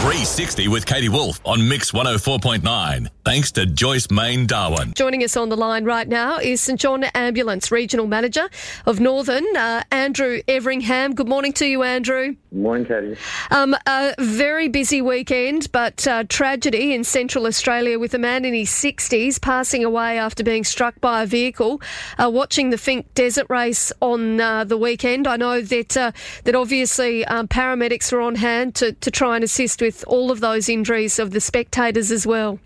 360 with Katie Woolf on Mix 104.9. Thanks to Joyce Mayne Darwin. Joining us on the line right now is St John Ambulance Regional Manager of Northern, uh, Andrew Everingham. Good morning to you, Andrew. Good morning, Katie. Um, a very busy weekend, but uh, tragedy in Central Australia with a man in his 60s passing away after being struck by a vehicle. Uh, watching the Finke Desert Race on uh, the weekend, I know that uh, that obviously um, paramedics were on hand to, to try and assist with all of those injuries of the spectators as well.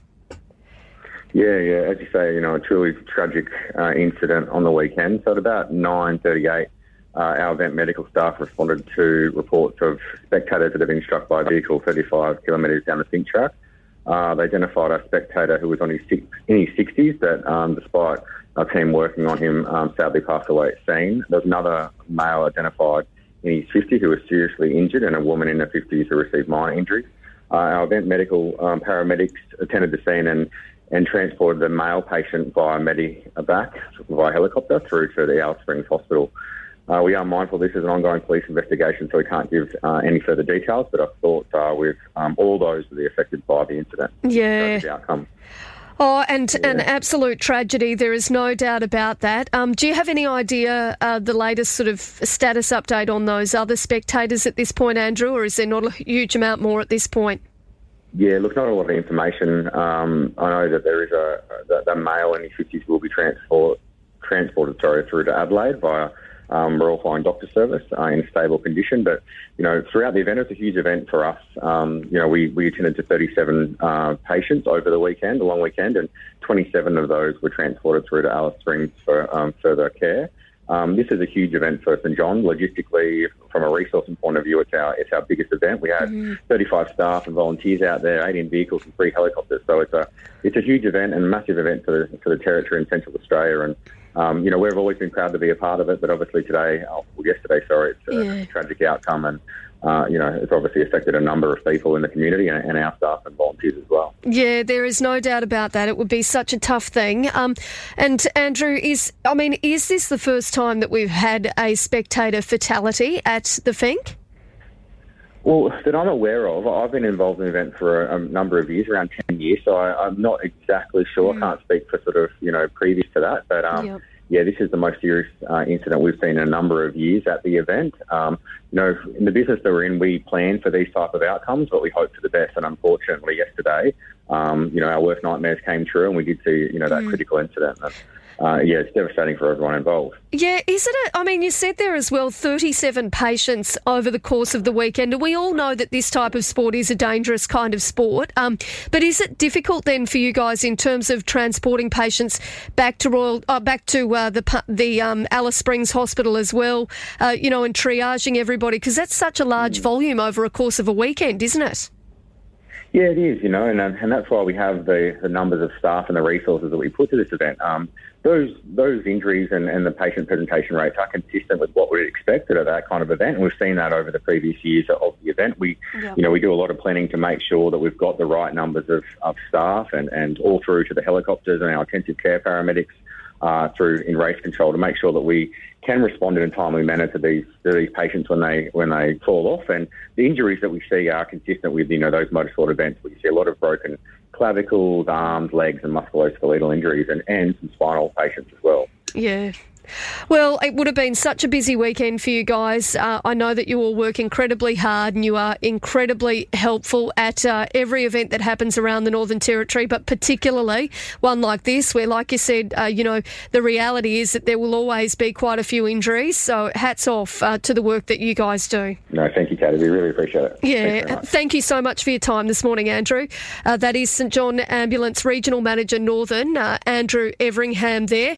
Yeah, yeah. As you say, you know, a truly tragic uh, incident on the weekend. So at about 9.38, uh, our event medical staff responded to reports of spectators that had been struck by a vehicle 35 kilometres down the Finke track. Uh, they identified a spectator who was on his six, in his 60s that, um, despite our team working on him, um, sadly passed away at scene. There was another male identified in his 50s who was seriously injured and a woman in her 50s who received minor injuries. Uh, our event medical um, paramedics attended the scene and and transported the male patient via medevac via helicopter through to the Alice Springs Hospital. Uh, we are mindful this is an ongoing police investigation, so we can't give uh, any further details. But our thought are with um, all those that are affected by the incident. Yeah. The outcome. Oh, and yeah. an absolute tragedy. There is no doubt about that. Um, do you have any idea uh, the latest sort of status update on those other spectators at this point, Andrew, or is there not a huge amount more at this point? Yeah, look, not a lot of information. Um, I know that there is a that, that male in his fifties will be transport, transported sorry through to Adelaide via um, Royal Flying Doctor Service uh, in stable condition. But you know, throughout the event, it's a huge event for us. Um, you know, we, we attended to 37 uh, patients over the weekend, a long weekend, and 27 of those were transported through to Alice Springs for um, further care. Um, this is a huge event for St John. Logistically, from a resourcing point of view, it's our it's our biggest event. We had mm-hmm. 35 staff and volunteers out there, 18 vehicles and three helicopters. So it's a it's a huge event and a massive event for the, for the territory in Central Australia. And um, you know we've always been proud to be a part of it, but obviously today, oh, well, yesterday, sorry, it's a yeah. tragic outcome and uh, you know, it's obviously affected a number of people in the community and, and, our staff and volunteers as well. Yeah, there is no doubt about that. It would be such a tough thing. Um, and Andrew, is I mean, is this the first time that we've had a spectator fatality at the Finke? Well, that I'm aware of. I've been involved in the event for a, a number of years, around 10 years, so I, am not exactly sure. Mm. I can't speak for sort of, you know, previous to that, but um, yep yeah, this is the most serious uh, incident we've seen in a number of years at the event. Um, you know, in the business that we're in, we plan for these type of outcomes, but we hope for the best. And unfortunately, yesterday, um, you know, our worst nightmares came true, and we did see, you know, that mm. critical incident. And, uh, yeah, it's devastating for everyone involved. Yeah, isn't it? I mean, you said there as well 37 patients over the course of the weekend, and we all know that this type of sport is a dangerous kind of sport. Um, but is it difficult then for you guys in terms of transporting patients back to Royal, uh, back to uh, the the um, Alice Springs Hospital as well? Uh, you know, and triaging everybody because that's such a large mm. volume over a course of a weekend, isn't it? Yeah, it is, you know, and, uh, and that's why we have the, the numbers of staff and the resources that we put to this event. Um, those those injuries and, and the patient presentation rates are consistent with what we'd expected at that kind of event. And we've seen that over the previous years of the event. We, yep. you know, we do a lot of planning to make sure that we've got the right numbers of, of staff and, and all through to the helicopters and our intensive care paramedics uh, through in race control to make sure that we can respond in a timely manner to these to these patients when they when they fall off. And the injuries that we see are consistent with you know those motor motorsport events where you see a lot of broken clavicles, arms, legs, and musculoskeletal injuries, and and some spinal patients as well. Yeah, well, it would have been such a busy weekend for you guys. Uh, I know that you all work incredibly hard and you are incredibly helpful at uh, every event that happens around the Northern Territory, but particularly one like this, where, like you said, uh, you know, the reality is that there will always be quite a few injuries. So, hats off uh, to the work that you guys do. No, thank you, Katie. We really appreciate it. Yeah, thank you so much for your time this morning, Andrew. Uh, that is St John Ambulance Regional Manager Northern, uh, Andrew Everingham there.